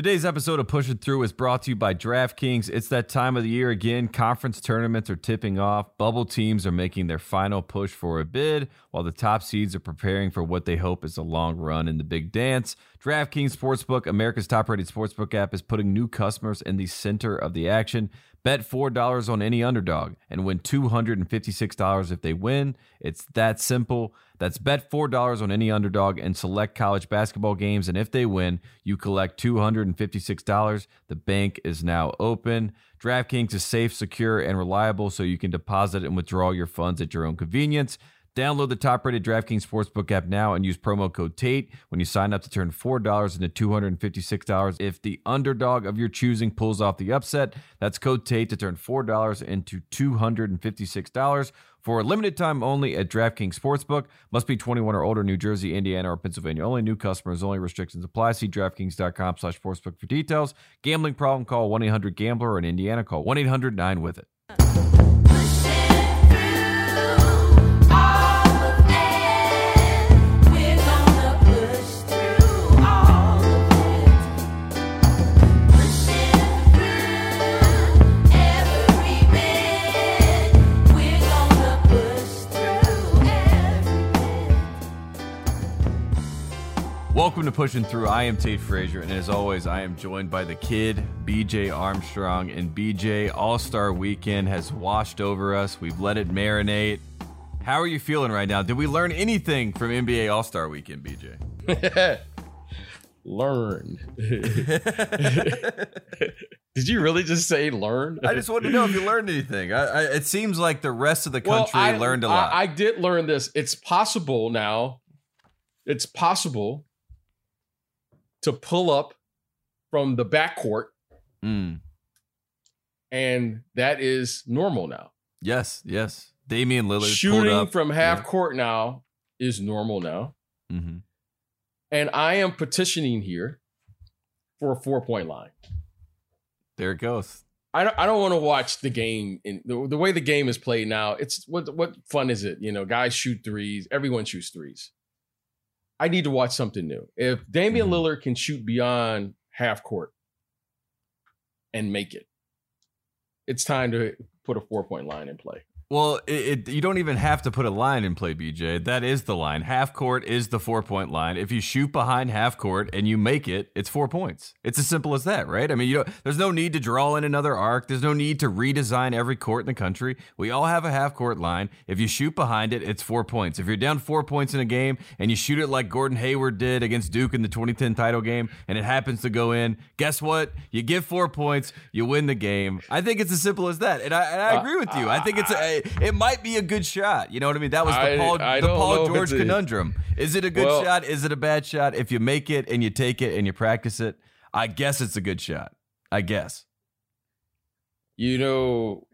Today's episode of Pushing Through is brought to you by DraftKings. It's that time of the year again. Conference tournaments are tipping off. Bubble teams are making their final push for a bid, while the top seeds are preparing for what they hope is a long run in the big dance. DraftKings Sportsbook, America's top rated sportsbook app, is putting new customers in the center of the action. Bet $4 on any underdog and win $256 if they win. It's that simple. That's bet $4 on any underdog and select college basketball games. And if they win, you collect $256. The bank is now open. DraftKings is safe, secure, and reliable, so you can deposit and withdraw your funds at your own convenience. Download the top rated DraftKings Sportsbook app now and use promo code TATE when you sign up to turn $4 into $256 if the underdog of your choosing pulls off the upset. That's code TATE to turn $4 into $256 for a limited time only at DraftKings Sportsbook. Must be 21 or older, New Jersey, Indiana, or Pennsylvania. Only new customers, only restrictions apply. See DraftKings.com slash sportsbook for details. Gambling problem, call 1-800-GAMBLER or in Indiana, call 1-800-9-WITH-IT. Pushing Through. I am Tate Frazier, and as always, I am joined by the kid, BJ Armstrong. And BJ, All Star Weekend has washed over us. We've let it marinate. How are you feeling right now? Did we learn anything from NBA All Star Weekend, BJ? learn. Did you really just say learn? I just wanted to know if you learned anything. I, I, it seems like the rest of the country well, I, learned a lot. I, I did learn this. It's possible now. It's possible to pull up from the backcourt. Mm. And that is normal now. Yes, yes. Damian Lillard shooting from half yeah. court now is normal now. Mm-hmm. And I am petitioning here for a four point line. There it goes. I don't, I don't want to watch the game in the, the way the game is played now. It's what what fun is it? You know, guys shoot threes. Everyone shoots threes. I need to watch something new. If Damian mm-hmm. Lillard can shoot beyond half court and make it, it's time to put a four point line in play. Well, it, it, you don't even have to put a line in play, BJ. That is the line. Half court is the four point line. If you shoot behind half court and you make it, it's four points. It's as simple as that, right? I mean, you know, there's no need to draw in another arc. There's no need to redesign every court in the country. We all have a half court line. If you shoot behind it, it's four points. If you're down four points in a game and you shoot it like Gordon Hayward did against Duke in the 2010 title game and it happens to go in, guess what? You give four points, you win the game. I think it's as simple as that. And I, and I uh, agree with you. I think it's a uh, it might be a good shot. You know what I mean? That was the Paul, I, I the Paul George conundrum. Is it a good well, shot? Is it a bad shot? If you make it and you take it and you practice it, I guess it's a good shot. I guess. You know,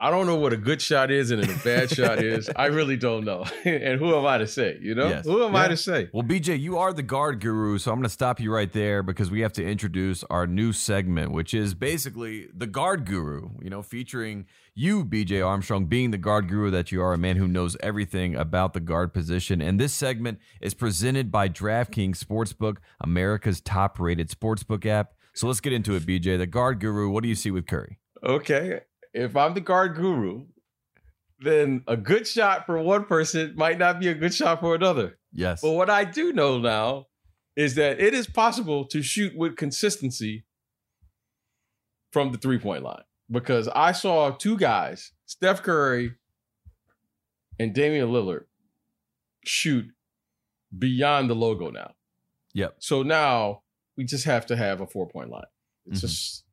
I don't know what a good shot is and a bad shot is. I really don't know. and who am I to say? You know, yes. who am yeah. I to say? Well, BJ, you are the guard guru, so I'm going to stop you right there because we have to introduce our new segment, which is basically the guard guru. You know, featuring you, BJ Armstrong, being the guard guru that you are, a man who knows everything about the guard position. And this segment is presented by DraftKings Sportsbook, America's top-rated sportsbook app. So let's get into it, BJ. The guard guru. What do you see with Curry? Okay if I'm the guard guru, then a good shot for one person might not be a good shot for another. Yes. But what I do know now is that it is possible to shoot with consistency from the three point line because I saw two guys, Steph Curry and Damian Lillard, shoot beyond the logo now. Yep. So now we just have to have a four point line. It's mm-hmm. just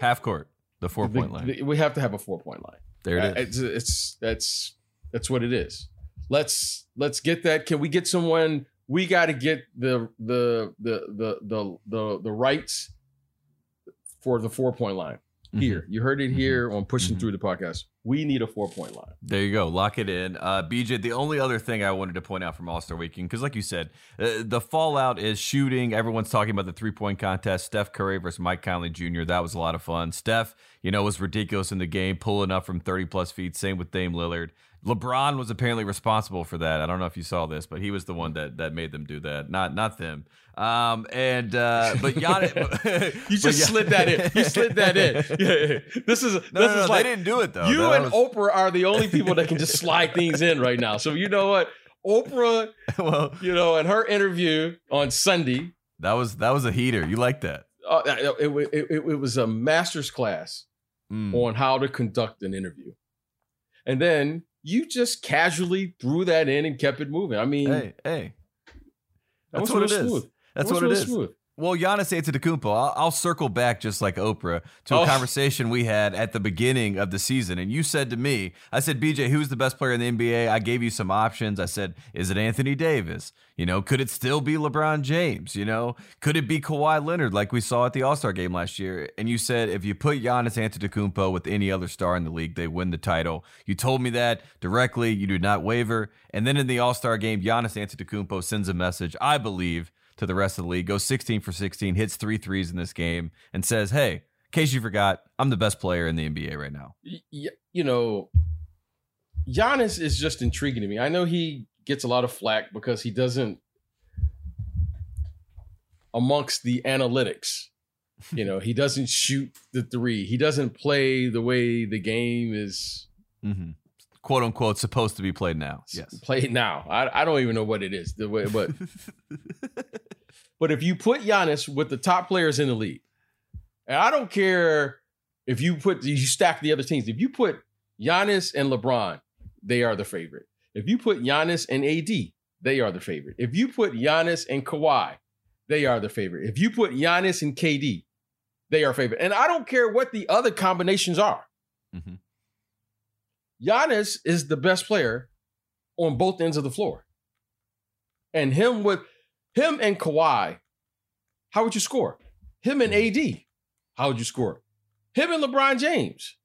half court. The four point line. The, we have to have a four point line. There it uh, is. It's, it's that's that's what it is. Let's let's get that. Can we get someone? We got to get the the the the the the the rights for the four point line here. Mm-hmm. You heard it mm-hmm. here on pushing mm-hmm. through the podcast. We need a four point line. There you go. Lock it in. Uh, BJ, the only other thing I wanted to point out from All Star Weekend, because like you said, uh, the fallout is shooting. Everyone's talking about the three point contest. Steph Curry versus Mike Conley Jr. That was a lot of fun. Steph, you know, was ridiculous in the game, pulling up from 30 plus feet. Same with Dame Lillard. LeBron was apparently responsible for that. I don't know if you saw this, but he was the one that that made them do that, not not them. Um, and uh, but Giannis, you just slid that in. You slid that in. Yeah, This is no, this no, no, is like they didn't do it though. You that and was... Oprah are the only people that can just slide things in right now. So you know what, Oprah, well, you know, in her interview on Sunday, that was that was a heater. You like that? Uh, it, it, it, it was a master's class mm. on how to conduct an interview, and then you just casually threw that in and kept it moving. I mean, hey, hey, that's what it is. That's what it is. Smooth. Well, Giannis Antetokounmpo, I'll, I'll circle back just like Oprah to a oh. conversation we had at the beginning of the season. And you said to me, I said, BJ, who's the best player in the NBA? I gave you some options. I said, is it Anthony Davis? You know, could it still be LeBron James? You know, could it be Kawhi Leonard like we saw at the All Star game last year? And you said, if you put Giannis Antetokounmpo with any other star in the league, they win the title. You told me that directly. You do not waver. And then in the All Star game, Giannis Antetokounmpo sends a message, I believe to the rest of the league, goes 16 for 16, hits three threes in this game, and says, Hey, in case you forgot, I'm the best player in the NBA right now. You know, Giannis is just intriguing to me. I know he gets a lot of flack because he doesn't, amongst the analytics, you know, he doesn't shoot the three. He doesn't play the way the game is. Mm-hmm quote unquote supposed to be played now. Yes, played now. I, I don't even know what it is. The way, but but if you put Giannis with the top players in the league, and I don't care if you put you stack the other teams. If you put Giannis and LeBron, they are the favorite. If you put Giannis and AD, they are the favorite. If you put Giannis and Kawhi, they are the favorite. If you put Giannis and KD, they are favorite. And I don't care what the other combinations are. Mm-hmm. Giannis is the best player on both ends of the floor. And him with him and Kawhi, how would you score? Him and AD, how would you score? Him and LeBron James.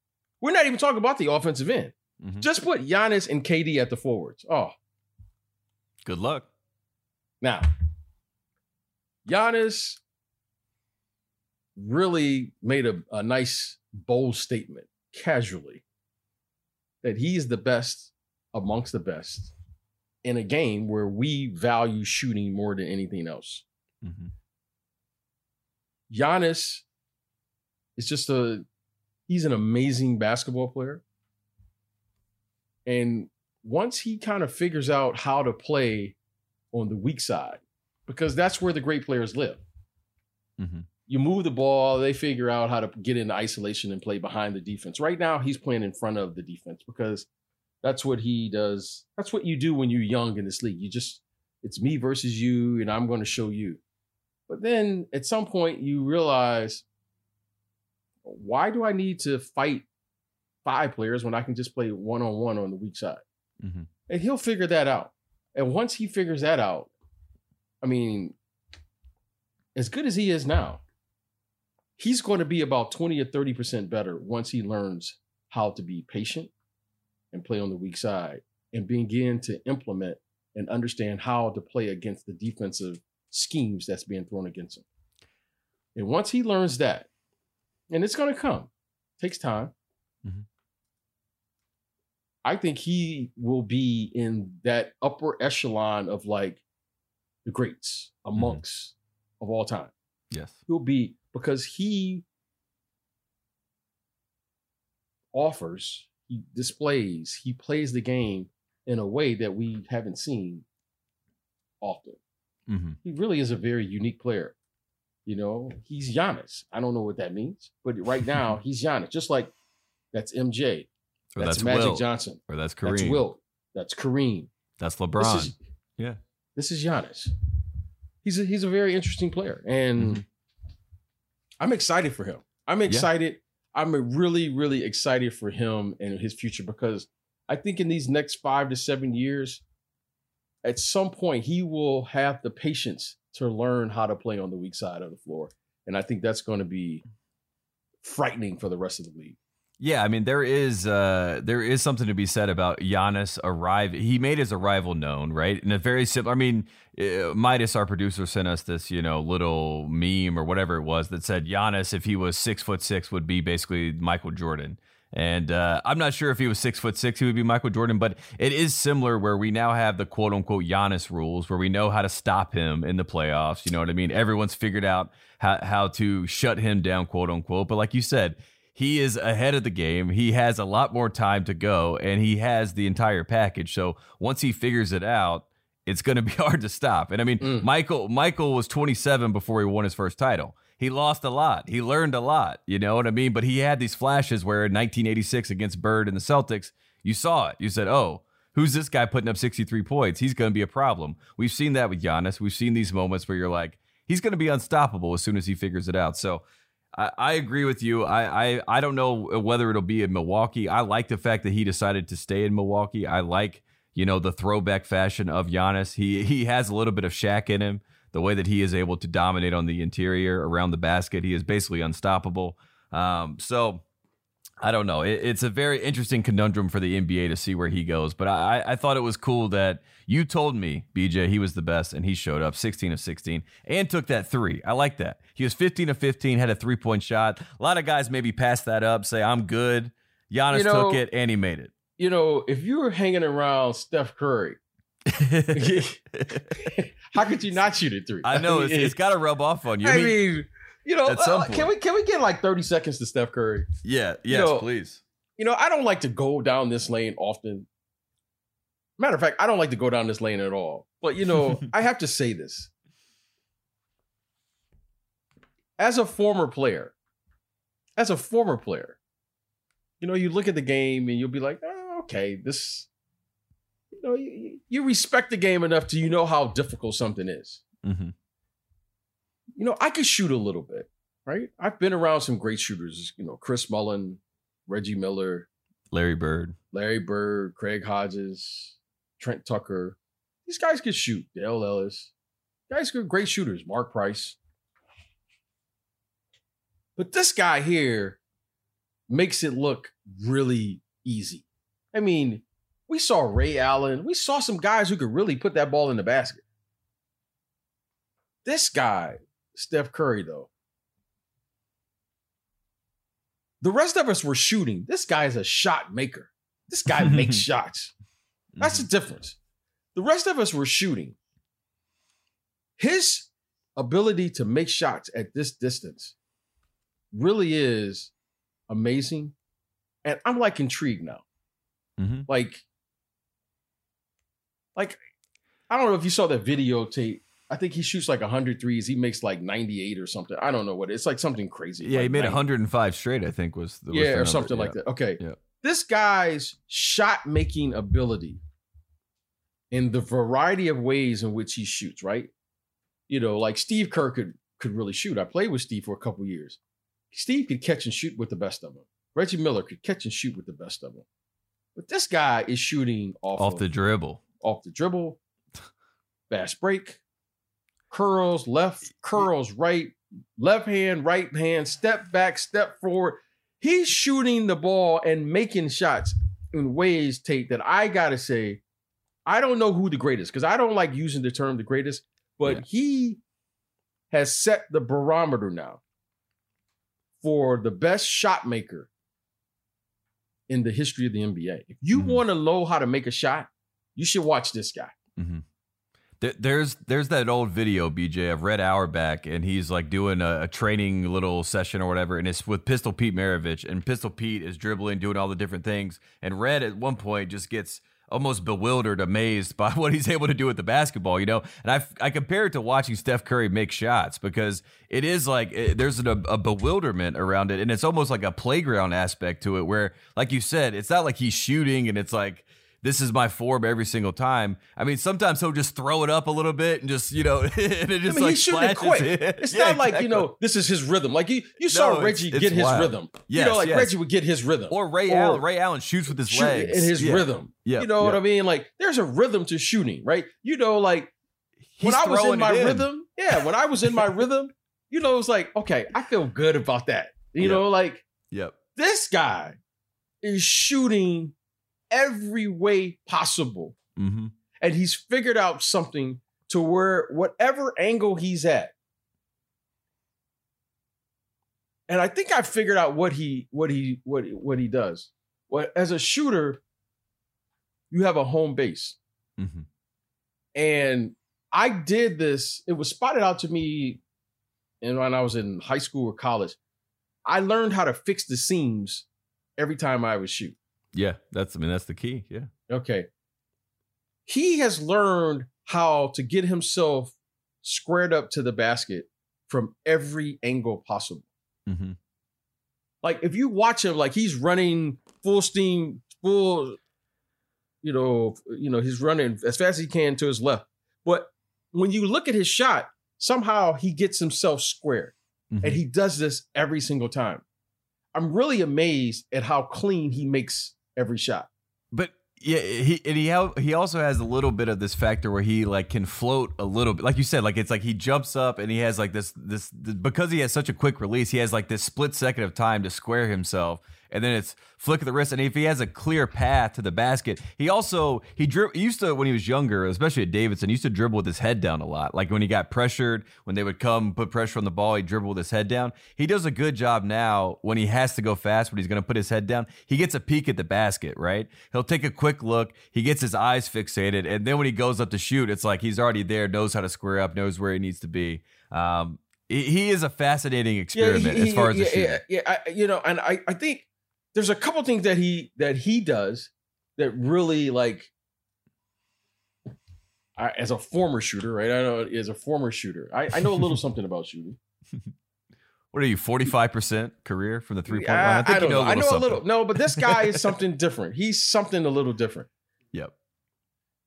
We're not even talking about the offensive end. Mm-hmm. Just put Giannis and KD at the forwards. Oh. Good luck. Now, Giannis really made a, a nice, bold statement casually that he's the best amongst the best in a game where we value shooting more than anything else. Mm-hmm. Giannis is just a he's an amazing basketball player. And once he kind of figures out how to play on the weak side, because that's where the great players live. Mm-hmm you move the ball, they figure out how to get into isolation and play behind the defense. Right now, he's playing in front of the defense because that's what he does. That's what you do when you're young in this league. You just, it's me versus you, and I'm going to show you. But then at some point, you realize, why do I need to fight five players when I can just play one on one on the weak side? Mm-hmm. And he'll figure that out. And once he figures that out, I mean, as good as he is now, he's going to be about 20 or 30% better once he learns how to be patient and play on the weak side and begin to implement and understand how to play against the defensive schemes that's being thrown against him. And once he learns that, and it's going to come, takes time. Mm-hmm. I think he will be in that upper echelon of like the greats mm-hmm. amongst mm-hmm. of all time. Yes. He'll be because he offers, he displays, he plays the game in a way that we haven't seen often. Mm-hmm. He really is a very unique player. You know, he's Giannis. I don't know what that means, but right now he's Giannis. Just like that's MJ, or that's, that's Magic Wilt, Johnson, or that's Kareem. That's Wilt. That's Kareem. That's LeBron. This is, yeah, this is Giannis. He's a, he's a very interesting player, and mm-hmm. I'm excited for him. I'm excited. I'm really, really excited for him and his future because I think in these next five to seven years, at some point, he will have the patience to learn how to play on the weak side of the floor. And I think that's going to be frightening for the rest of the league. Yeah, I mean there is uh, there is something to be said about Giannis arriving. He made his arrival known, right? In a very simple. I mean, uh, Midas, our producer, sent us this you know little meme or whatever it was that said Giannis, if he was six foot six, would be basically Michael Jordan. And uh, I'm not sure if he was six foot six, he would be Michael Jordan, but it is similar where we now have the quote unquote Giannis rules where we know how to stop him in the playoffs. You know what I mean? Everyone's figured out how, how to shut him down, quote unquote. But like you said, he is ahead of the game. He has a lot more time to go and he has the entire package. So once he figures it out, it's going to be hard to stop. And I mean, mm. Michael Michael was 27 before he won his first title he lost a lot. He learned a lot. You know what I mean? But he had these flashes where in 1986 against Bird and the Celtics, you saw it. You said, oh, who's this guy putting up 63 points? He's going to be a problem. We've seen that with Giannis. We've seen these moments where you're like, he's going to be unstoppable as soon as he figures it out. So I, agree with you. I, I I don't know whether it'll be in Milwaukee. I like the fact that he decided to stay in Milwaukee. I like you know the throwback fashion of Giannis. He he has a little bit of Shaq in him the way that he is able to dominate on the interior around the basket. He is basically unstoppable. Um, so I don't know. It, it's a very interesting conundrum for the NBA to see where he goes. But I, I thought it was cool that you told me, BJ, he was the best, and he showed up 16 of 16 and took that three. I like that. He was 15 of 15, had a three point shot. A lot of guys maybe pass that up, say, I'm good. Giannis you know, took it and he made it. You know, if you were hanging around Steph Curry, How could you not shoot it three? I know it's, it's got to rub off on you. I, I mean, mean, you know, uh, can we can we get like thirty seconds to Steph Curry? Yeah, yes, you know, please. You know, I don't like to go down this lane often. Matter of fact, I don't like to go down this lane at all. But you know, I have to say this. As a former player, as a former player, you know, you look at the game and you'll be like, oh, okay, this you know, you, you, respect the game enough to you know how difficult something is. Mm-hmm. You know, I could shoot a little bit, right? I've been around some great shooters. You know, Chris Mullin, Reggie Miller, Larry Bird, Larry Bird, Craig Hodges, Trent Tucker. These guys could shoot. Dale Ellis, guys are great shooters. Mark Price. But this guy here makes it look really easy. I mean, we saw Ray Allen. We saw some guys who could really put that ball in the basket. This guy, Steph Curry, though, the rest of us were shooting. This guy is a shot maker. This guy makes shots. That's the mm-hmm. difference. The rest of us were shooting. His ability to make shots at this distance really is amazing. And I'm like intrigued now. Mm-hmm. Like, like, I don't know if you saw that videotape. I think he shoots like 100 threes. He makes like 98 or something. I don't know what. It's like something crazy. Yeah, like he made 105 straight, I think was the Yeah, or something yeah. like that. Okay. Yeah. This guy's shot making ability in the variety of ways in which he shoots, right? You know, like Steve Kerr could could really shoot. I played with Steve for a couple years. Steve could catch and shoot with the best of them. Reggie Miller could catch and shoot with the best of them. But this guy is shooting off, off of, the dribble off the dribble, fast break, curls left, curls right, left hand, right hand, step back, step forward. He's shooting the ball and making shots in ways, Tate, that I gotta say, I don't know who the greatest, because I don't like using the term the greatest, but yeah. he has set the barometer now for the best shot maker in the history of the NBA. If you mm-hmm. want to know how to make a shot, you should watch this guy. Mm-hmm. There's there's that old video, BJ, of Red Auerbach, and he's like doing a, a, training little session or whatever, and it's with Pistol Pete Maravich, and Pistol Pete is dribbling, doing all the different things, and Red at one point just gets almost bewildered, amazed by what he's able to do with the basketball, you know. And I I compare it to watching Steph Curry make shots because it is like it, there's an, a, a bewilderment around it, and it's almost like a playground aspect to it, where like you said, it's not like he's shooting and it's like this is my form every single time. I mean, sometimes he'll just throw it up a little bit and just, you know, and it just I mean, like he's shooting it. It's yeah, not exactly. like, you know, this is his rhythm. Like you, you saw no, Reggie it's, it's get wild. his rhythm. Yes, you know, like yes. Reggie would get his rhythm. Or Ray or Allen. Ray Allen shoots with his shoot legs. In his yeah. rhythm. Yeah. You know yeah. what I mean? Like there's a rhythm to shooting, right? You know, like He's when I was in my in. rhythm, yeah, when I was in my rhythm, you know, it was like, okay, I feel good about that. You yep. know, like, yep. This guy is shooting every way possible. Mm-hmm. And he's figured out something to where whatever angle he's at, and I think I figured out what he what he what what he does. Well, as a shooter, you have a home base, Mm-hmm. and I did this. It was spotted out to me, and when I was in high school or college, I learned how to fix the seams every time I would shoot. Yeah, that's I mean that's the key. Yeah. Okay. He has learned how to get himself squared up to the basket from every angle possible. Mm-hmm. Like if you watch him, like he's running full steam, full, you know, you know, he's running as fast as he can to his left. But when you look at his shot, somehow he gets himself squared. Mm-hmm. And he does this every single time. I'm really amazed at how clean he makes every shot. But yeah, he and he he also has a little bit of this factor where he like can float a little bit, like you said, like it's like he jumps up and he has like this, this because he has such a quick release, he has like this split second of time to square himself, and then it's flick of the wrist, and if he has a clear path to the basket, he also he, dri- he used to when he was younger, especially at Davidson, he used to dribble with his head down a lot, like when he got pressured, when they would come put pressure on the ball, he dribble with his head down. He does a good job now when he has to go fast, when he's going to put his head down, he gets a peek at the basket, right? He'll take a quick look, he gets his eyes fixated, and then when he goes up to shoot, it's like he's already there, knows how to square up, knows where he needs to be. Um, he- is a fascinating experiment he- as far as yeah, shooter. yeah, yeah, I, you know, and I, I think there's a couple things that he that he does that really like. I, as a former shooter, right? I know as a former shooter, I, I know a little something about shooting. What are you, 45% career from the three point I, line? I think I don't you know, know. I know a little. No, but this guy is something different. He's something a little different. Yep.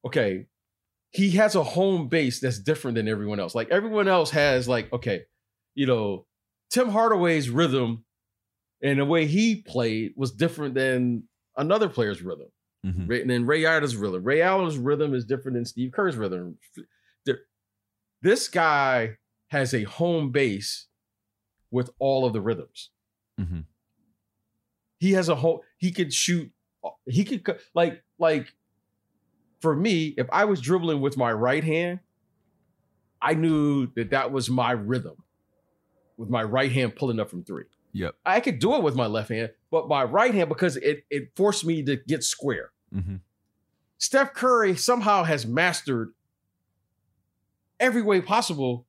okay, he has a home base that's different than everyone else. Like everyone else has, like, okay, you know, Tim Hardaway's rhythm and the way he played was different than another player's rhythm. Mhm. Ray- And then Ray Allen's rhythm. Ray Allen's rhythm is different than Steve Kerr's rhythm. This guy has a home base with all of the rhythms Mhm. he has a whole he could shoot he could like like for me if i was dribbling with my right hand i knew that that was my rhythm with my right hand pulling up from three Yep. i could do it with my left hand but my right hand because it it forced me to get square. Hmm steph curry somehow has mastered every way possible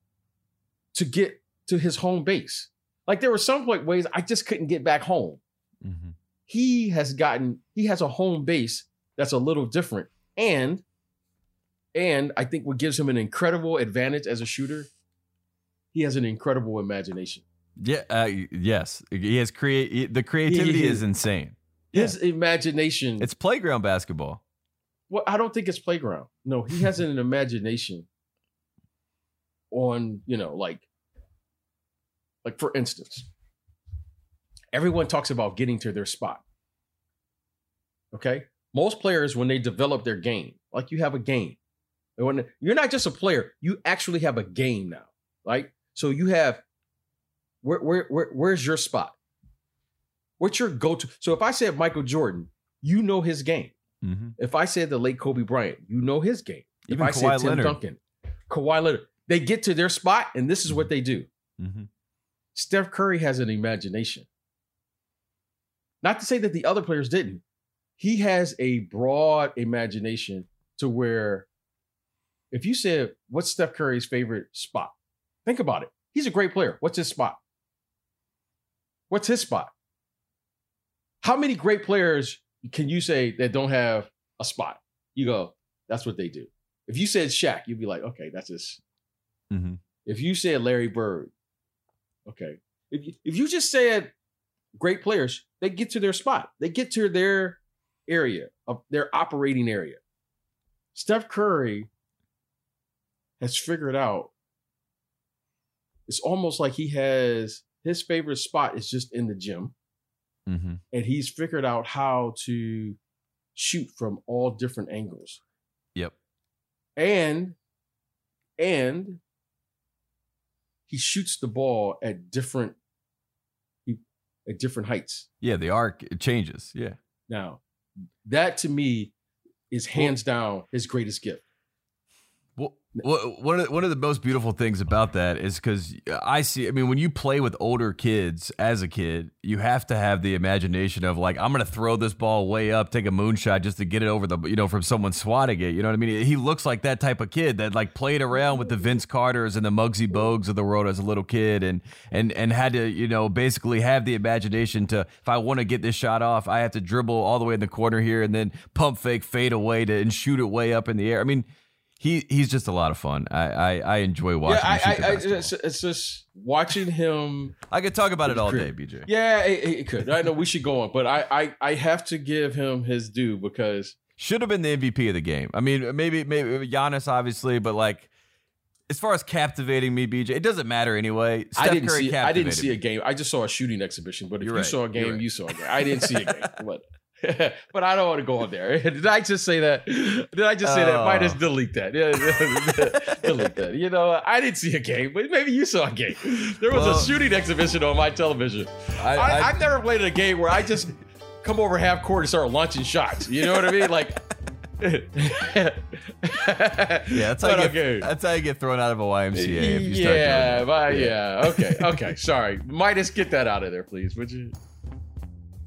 to get to his home base. Like there were some point ways i just couldn't get back home. Hmm he has gotten he has a home base that's a little different. And and i think what gives him an incredible advantage as a shooter he has an incredible imagination Yeah. Uh, yes. He has create. The creativity he- is insane. his imagination It's playground basketball. well i don't think it's playground no he has an imagination on you know like like for instance everyone talks about getting to their spot okay most players when they develop their game like you have a game when you're not just a player you actually have a game now right so you have where, where, where where's your spot what's your go-to so if i said michael jordan you know his game hmm if I said the late Kobe Bryant, you know his game. Even if I Kawhi said Tim Leonard. Duncan, Kawhi Leonard, they get to their spot, and this is what they do. hmm Steph Curry has an imagination. Not to say that the other players didn't. He has a broad imagination to where, if you said, "What's Steph Curry's favorite spot?" Think about it. He's a great player. What's his spot? What's his spot? How many great players can you say that don't have a spot? You go, that's what they do. If you said Shaq, you'd be like, okay, that's his. hmm If you said Larry Bird, okay. If you, if you just said great players, they get to their spot. They get to their area of their operating area. Steph Curry has figured out it's almost like he has his favorite spot is just in the gym hmm and he's figured out how to shoot from all different angles Yep. and and he shoots the ball at different at different heights Yeah. The arc it changes. Yeah. now that to me is hands down his greatest gift one of the, one of the most beautiful things about that is because I see. I mean, when you play with older kids as a kid, you have to have the imagination of like, I'm gonna throw this ball way up, take a moonshot just to get it over the, you know, from someone swatting it. You know what I mean? He looks like that type of kid that like played around with the Vince Carters and the Muggsy Bogues of the world as a little kid, and and and had to, you know, basically have the imagination to, if I want to get this shot off, I have to dribble all the way in the corner here and then pump fake, fade away to and shoot it way up in the air. I mean he he's just a lot of fun. I I, I enjoy watching. Yeah, I, I, I it's, it's, just watching him. I could talk about it all day, BJ. Yeah, it, it, could. I know we should go on, but I, I I have to give him his due because should have been the MVP of the game. I mean, maybe maybe Giannis obviously, but like as far as captivating me, BJ, it doesn't matter anyway. Steph I didn't Curry see. I didn't see a game. I just saw a shooting exhibition. But if You're you right. saw a game, right. you saw a game. I didn't see a game. But but I don't want to go on there. Did I just say that? Did I just say that? Might just oh. delete that. Yeah, delete that. You know, I didn't see a game, but maybe you saw a game. There was well, a shooting exhibition on my television. I, I've never played a game where I just come over half court and start launching shots. You know what I mean? Like. yeah, that's how, you get, that's how you get thrown out of a YMCA if you start yeah, yeah, yeah. Okay, okay. Sorry, Midas, get that out of there, please, would you?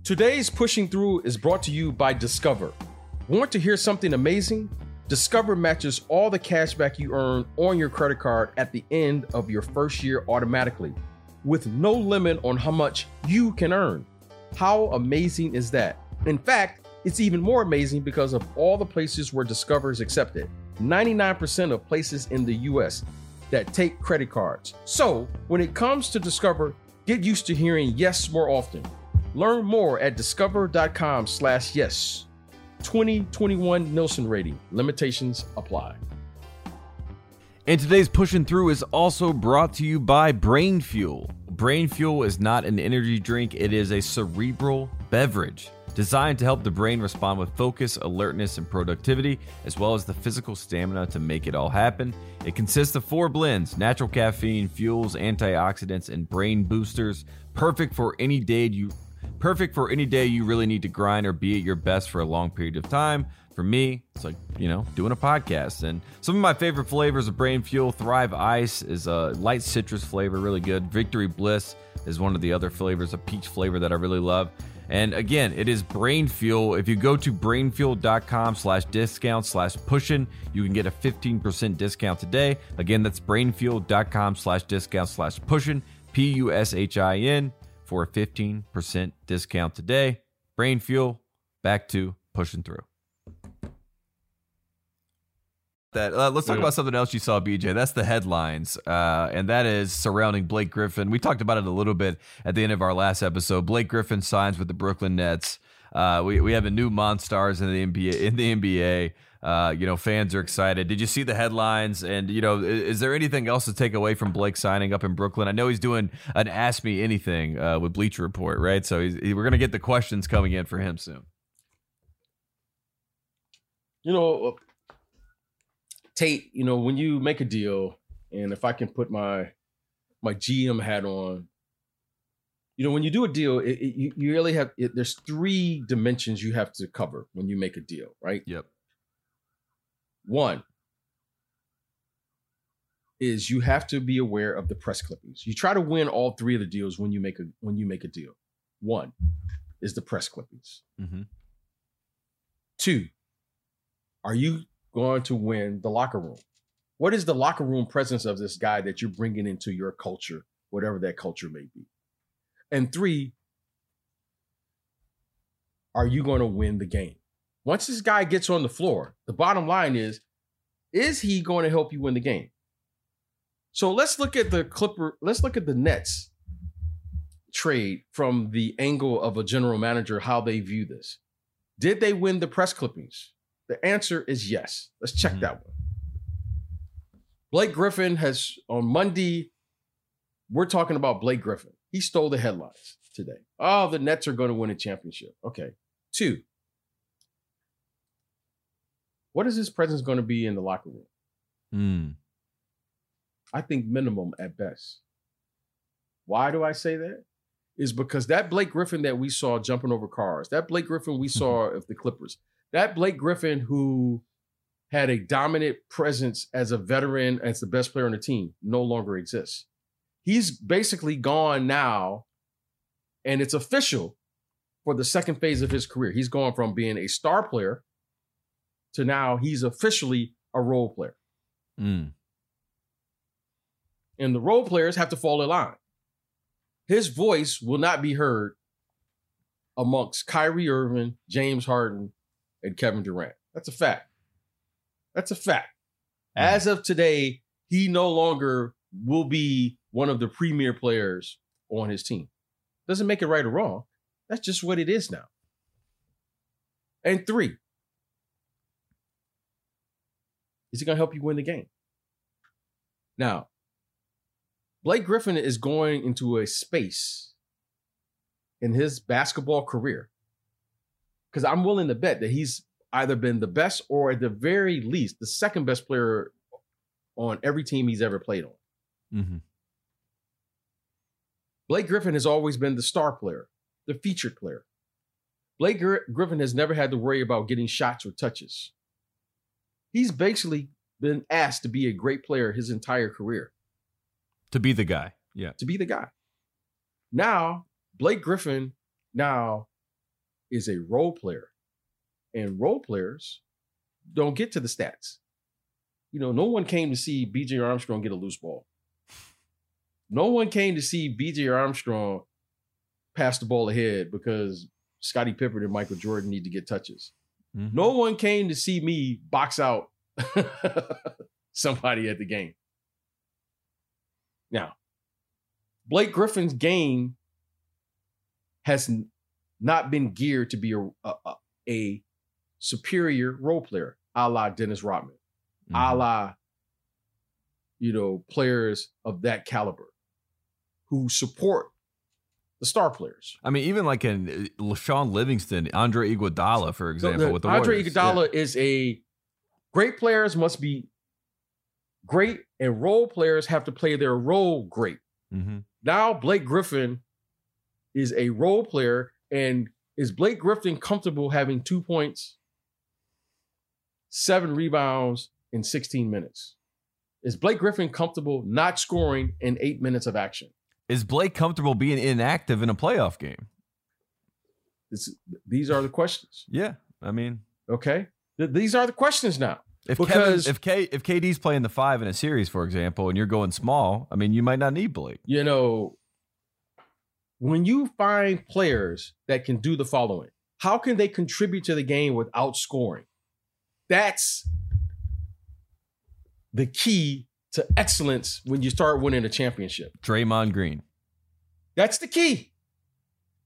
Today's Pushing Through is brought to you by Discover. Want to hear something amazing? Discover matches all the cash back you earn on your credit card at the end of your first year automatically, with no limit on how much you can earn. How amazing is that? In fact, it's even more amazing because of all the places where Discover is accepted 99% of places in the US that take credit cards. So, when it comes to Discover, get used to hearing yes more often. Learn more at discover.com slash yes. 2021 Nielsen rating. Limitations apply. And today's Pushing Through is also brought to you by Brain Fuel. Brain Fuel is not an energy drink, it is a cerebral beverage designed to help the brain respond with focus, alertness, and productivity, as well as the physical stamina to make it all happen. It consists of four blends natural caffeine, fuels, antioxidants, and brain boosters, perfect for any day you Perfect for any day you really need to grind or be at your best for a long period of time. For me, it's like, you know, doing a podcast. And some of my favorite flavors of Brain Fuel Thrive Ice is a light citrus flavor, really good. Victory Bliss is one of the other flavors, a peach flavor that I really love. And again, it is Brain Fuel. If you go to brainfuel.com slash discount slash pushin, you can get a 15% discount today. Again, that's brainfuel.com slash discount slash pushin, P U S H I N for a 15% discount today. Brain Fuel, back to pushing through. That, uh, let's talk yeah. about something else you saw, BJ. That's the headlines, uh, and that is surrounding Blake Griffin. We talked about it a little bit at the end of our last episode. Blake Griffin signs with the Brooklyn Nets. Uh, we we have a new Monstars in the NBA in the NBA. Uh, you know, fans are excited. Did you see the headlines? And you know, is, is, there anything else to take away from Blake signing up in Brooklyn? I know he's doing an Ask Me Anything uh, with Bleacher Report, right? So he, we're gonna get the questions coming in for him soon. You know, uh, Tate. You know, when you make a deal, and if I can put my my GM hat on, you know, when you do a deal, it, it, you, you really have it, there's three dimensions you have to cover when you make a deal, right? Yep. One is you have to be aware of the press clippings. You try to win all three of the deals when you make a when you make a deal. One is the press clippings. Mm-hmm. Two, are you going to win the locker room? What is the locker room presence of this guy that you're bringing into your culture, whatever that culture may be? And three, are you going to win the game? Once this guy gets on the floor, the bottom line is is he going to help you win the game? So let's look at the Clipper, let's look at the Nets trade from the angle of a general manager, how they view this. Did they win the press clippings? The answer is yes. Let's check mm-hmm. that one. Blake Griffin has on Monday, we're talking about Blake Griffin. He stole the headlines today. Oh, the Nets are going to win a championship. Okay. Two, what is his presence going to be in the locker room? Mm. I think minimum at best. Why do I say that? Is because that Blake Griffin that we saw jumping over cars, that Blake Griffin we saw of the Clippers, that Blake Griffin who had a dominant presence as a veteran, as the best player on the team, no longer exists. He's basically gone now, and it's official for the second phase of his career. He's gone from being a star player to now he's officially a role player. Mm. And the role players have to fall in line. His voice will not be heard amongst Kyrie Irving, James Harden, and Kevin Durant. That's a fact. That's a fact. As of today, he no longer will be one of the premier players on his team. Doesn't make it right or wrong. That's just what it is now. And three, is he going to help you win the game? Now, Blake Griffin is going into a space in his basketball career because I'm willing to bet that he's either been the best or at the very least the second best player on every team he's ever played on. Mm-hmm. Blake Griffin has always been the star player, the featured player. Blake Griffin has never had to worry about getting shots or touches. He's basically been asked to be a great player his entire career, To be the guy. Yeah. to be the guy. Now, Blake Griffin now is a role player. And role players don't get to the stats. You know, no one came to see BJ Armstrong get a loose ball. No one came to see BJ Armstrong pass the ball ahead because Scottie Pippen and Michael Jordan need to get touches. Mhm. No one came to see me box out somebody at the game. Now, Blake Griffin's game has not been geared to be a, a, a- a superior role player, a la Dennis Rodman, a Mhm. la, you know, players of that caliber who support the star players. I mean, even like in uh, Shaun Livingston, Andre Iguodala, for So example, the- with the Andre Warriors. Iguodala is a great players must be great, and role players have to play their role great. Yeah. hmm Now Blake Griffin is a role player, and is Blake Griffin comfortable having two points, seven rebounds in 16 minutes? Is Blake Griffin comfortable not scoring in eight minutes of action? Is Blake comfortable being inactive in a playoff game? This, these are the questions. Yeah. I mean, Okay, Th- these are the questions now. if Because- Kevin, if K, if KD's playing the five in a series, for example, and you're going small, I mean, you might not need Blake. you know, when you find players that can do the following, how can they contribute to the game without scoring? That's the key to excellence when you start winning a championship. Draymond Green. That's the key.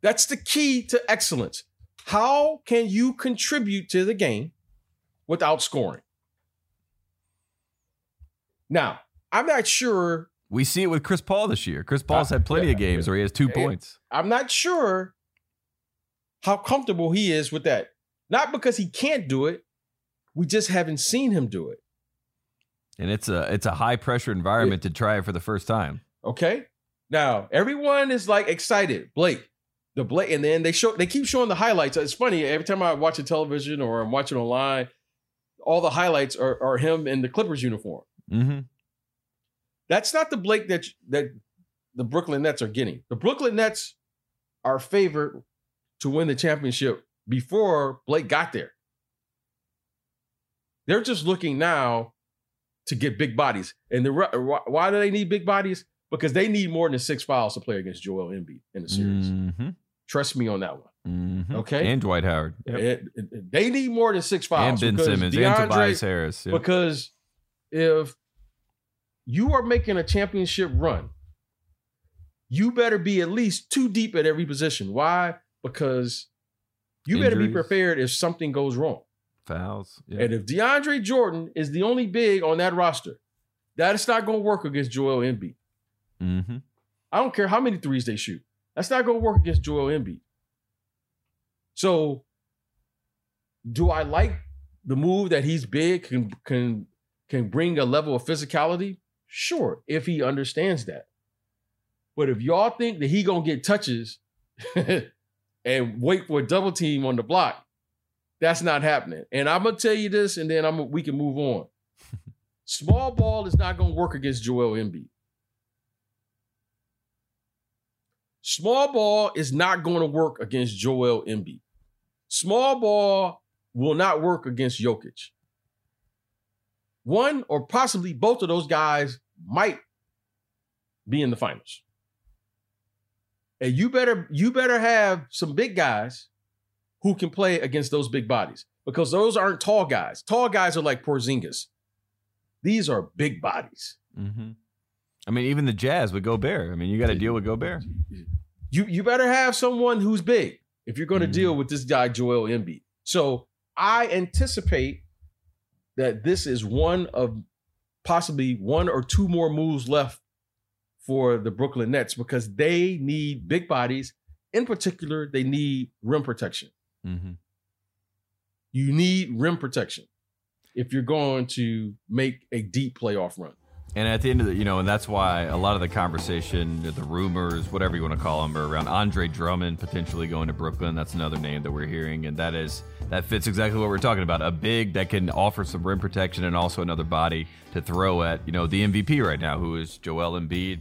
That's the key to excellence. How can you contribute to the game without scoring? Now, I'm not sure We see it with Chris Paul this year. Chris Paul's Uh, had plenty yeah, of games where he has two yeah. points. I'm not sure how comfortable he is with that. Not because he can't do it, we just haven't seen him do it. And it's a it's a high pressure environment to try it for the first time. Okay. Now everyone is like excited. Blake, the Blake, and then they show they keep showing the highlights. It's funny every time I watch a television or I'm watching online, all the highlights are, are him in the Clippers uniform. hmm That's not the Blake that that the Brooklyn Nets are getting. The Brooklyn Nets are favored to win the championship before Blake got there. They're just looking now to get big bodies. And the why why do they need big bodies? Because they need more than six fouls to play against Joel Embiid in the series. hmm Trust me on that one. hmm Okay. And Dwight Howard. Yep. It- it- they need more than six And. Ben because Simmons and Tobias Harris. Yep. because if you are making a championship run, you better be at least two deep at every position. Why? Because you better be prepared if something goes wrong. Fouls. Yep. And if DeAndre Jordan is the only big on that roster, that is not going to work against Joel Embiid. hmm I don't care how many threes they shoot. That's not going to work against Joel Embiid. So, do I like the move that he's big can can can bring a level of physicality? Sure, if he understands that. But if y'all think that he gonna get touches and wait for a double team on the block, That's not happening. And I'm gonna tell you this, and then I'm we can move on. Small ball is not gonna work against Joel Embiid. Small ball is not going to work against Joel Embiid. Small ball will not work against Jokic. One or possibly both of those guys might be in the finals. And you better you better have some big guys who can play against those big bodies because those aren't tall guys. Tall guys are like Porzingis. These are big bodies. Mm-hmm. I mean, even the Jazz with Gobert. I mean, you got to deal with Gobert. You you better have someone who's big if you're going to mm-hmm. deal with this guy Joel Embiid. So I anticipate that this is one of possibly one or two more moves left for the Brooklyn Nets because they need big bodies. In particular, they need rim protection. Mm-hmm. You need rim protection if you're going to make a deep playoff run. And at the end of the, you know, and that's why a lot of the conversation, the rumors, whatever you want to call them, are around Andre Drummond potentially going to Brooklyn. That's another name that we're hearing, and that is that fits exactly what we're talking about. A big that can offer some rim protection and also another body to throw at, you know, the MVP right now, who is Joel Embiid.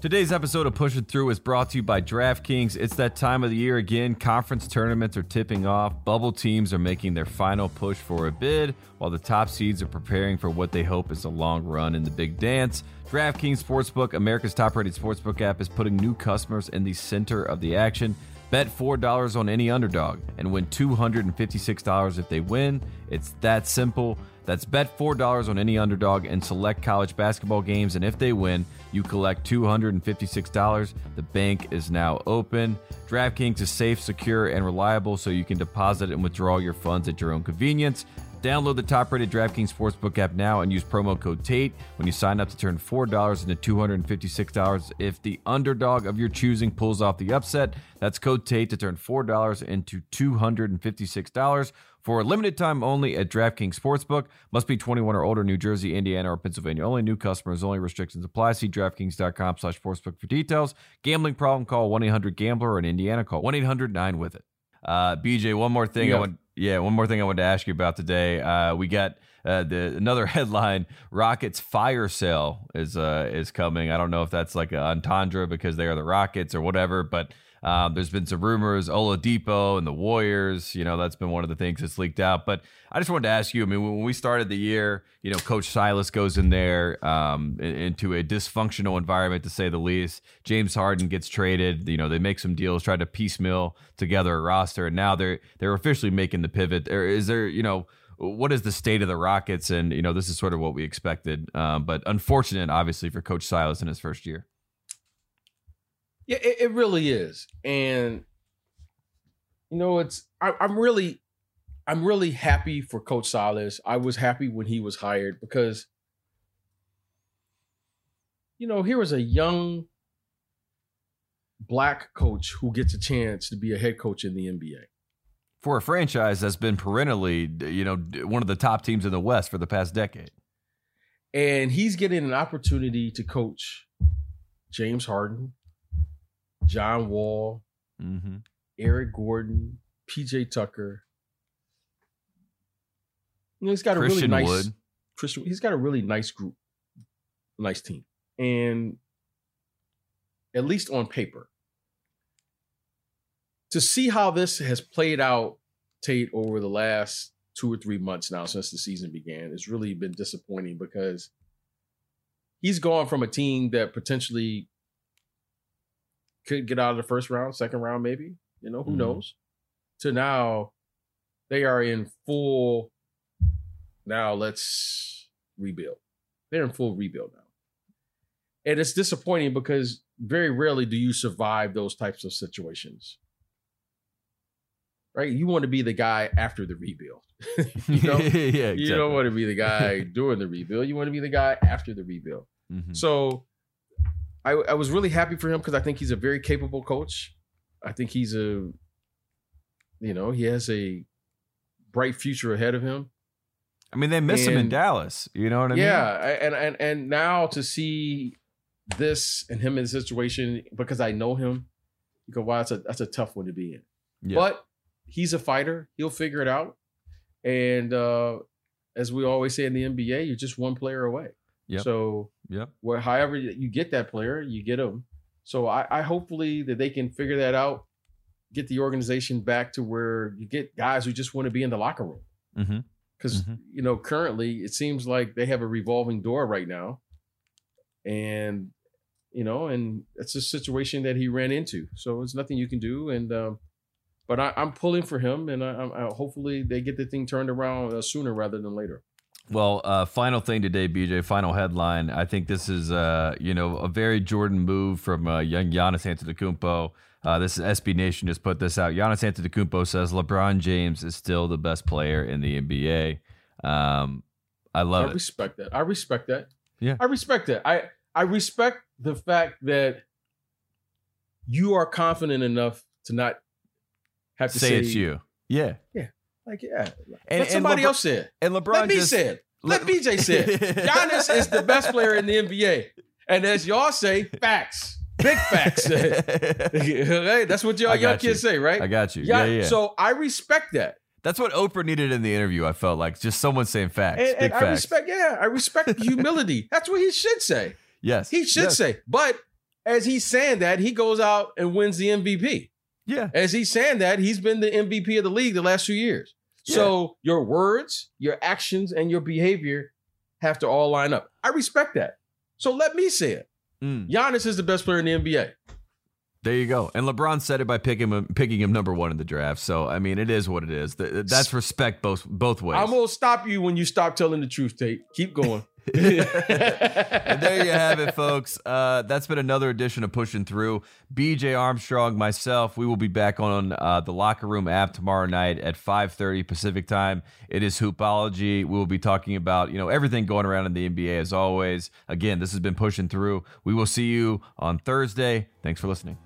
Today's episode of Pushing Through is brought to you by DraftKings. It's that time of the year again. Conference tournaments are tipping off. Bubble teams are making their final push for a bid, while the top seeds are preparing for what they hope is a long run in the big dance. DraftKings Sportsbook, America's top rated sportsbook app, is putting new customers in the center of the action. Bet $4 on any underdog and win $256 if they win. It's that simple. That's bet $4 on any underdog and select college basketball games, and if they win, you collect $256. The bank is now open. DraftKings is safe, secure, and reliable, so you can deposit and withdraw your funds at your own convenience. Download the top rated DraftKings Sportsbook app now and use promo code TATE when you sign up to turn $4 into $256 if the underdog of your choosing pulls off the upset. That's code TATE to turn $4 into $256 for a limited time only at DraftKings Sportsbook. Must be 21 or older, New Jersey, Indiana, or Pennsylvania. Only new customers, only restrictions apply. See DraftKings.com slash sportsbook for details. Gambling problem, call 1-800-GAMBLER or in Indiana, call 1-800-9-WITH-IT. Uh, BJ, one more thing yeah. I want yeah, one more thing I wanted to ask you about today. Uh, we got uh, the another headline: Rockets fire sale is uh, is coming. I don't know if that's like an entendre because they are the Rockets or whatever, but um, there's been some rumors, Oladipo and the Warriors. You know, that's been one of the things that's leaked out. But I just wanted to ask you. I mean, when we started the year, you know, Coach Silas goes in there um, into a dysfunctional environment to say the least. James Harden gets traded. You know, they make some deals, try to piecemeal together a roster, and now they're they're officially making the pivot. Or is there, you know? What is the state of the Rockets? And you know, this is sort of what we expected, um, but unfortunate, obviously, for Coach Silas in his first year. Yeah, it, it really is, and you know, it's I, I'm really, I'm really happy for Coach Silas. I was happy when he was hired because, you know, here was a young black coach who gets a chance to be a head coach in the NBA for a franchise that's been perennially, you know, one of the top teams in the West for the past decade. And he's getting an opportunity to coach James Harden, John Wall, mm-hmm. Eric Gordon, PJ Tucker. You know, he's got Christian a really nice Wood. Christian. He's got a really nice group, nice team, and at least on paper, to see how this has played out, Tate, over the last two or three months now since the season began, it's really been disappointing because he's gone from a team that potentially could get out of the first round, second round, maybe. You know, who mm-hmm. knows? To now, they are in full. Now let's rebuild. They're in full rebuild now. And it's disappointing because very rarely do you survive those types of situations. Right? You want to be the guy after the rebuild. you know? yeah, exactly. You don't want to be the guy during the rebuild. You want to be the guy after the rebuild. Mm-hmm. So I, I was really happy for him because I think he's a very capable coach. I think he's a, you know, he has a bright future ahead of him. I mean, they miss and, him in Dallas. You know what I yeah, mean? Yeah, and and and now to see this and him in the situation because I know him, you go, wow, that's a that's a tough one to be in. Yeah. But he's a fighter. He'll figure it out. And uh, as we always say in the NBA, you're just one player away. Yep. So, Yep. where however you get that player, you get them. So I, I hopefully that they can figure that out, get the organization back to where you get guys who just want to be in the locker room. Mm-hmm. Because Mhm. you know currently it seems like they have a revolving door right now, and you know, and it's a situation that he ran into. So it's nothing you can do. And um, but I, I'm pulling for him, and I, I, I hopefully they get the thing turned around uh, sooner rather than later. Well, uh, final thing today, BJ. Final headline. I think this is, uh, you know, a very Jordan move from uh, young Giannis Antetokounmpo. Uh, this is SB Nation just put this out. Giannis Antetokounmpo says LeBron James is still the best player in the NBA. Um, I love I it. respect that. I respect that. Yeah. I respect that. I I respect the fact that you are confident enough to not have to Say, say, it's you. Yeah. Yeah. Like yeah, And, let somebody LeBron, else said. And LeBron Let me just, say it. Let BJ say it. Giannis is the best player in the NBA, and as y'all say, facts, big facts. hey, that's what y'all young you. kids say, right? I got you. Yeah, yeah. So I respect that, That's what Oprah needed in the interview. I felt like just someone saying facts, and, big and I respect. Yeah, I respect humility. That's what he should say. yes, He should yes. say. But as he's saying that, he goes out and wins the MVP. Yeah, As he's saying that, he's been the MVP of the league the last few years. So your words, your actions, and your behavior have to all line up. I respect that. So let me say it. Mm. Giannis is the best player in the NBA. there you go. And LeBron said it by picking him, picking him number one in the draft. So I mean, it is what it is. That's respect both both ways. I'm gonna stop you when you stop telling the truth, Tate. Keep going. And there you have it, folks. Uh, that's been another edition of Pushing Through. BJ Armstrong, myself, we will be back on uh, the Locker Room app tomorrow night at 5:30 Pacific time. It is Hoopology. We will be talking about you know everything going around in the NBA as always. Again, this has been Pushing Through. We will see you on Thursday. Thanks for listening.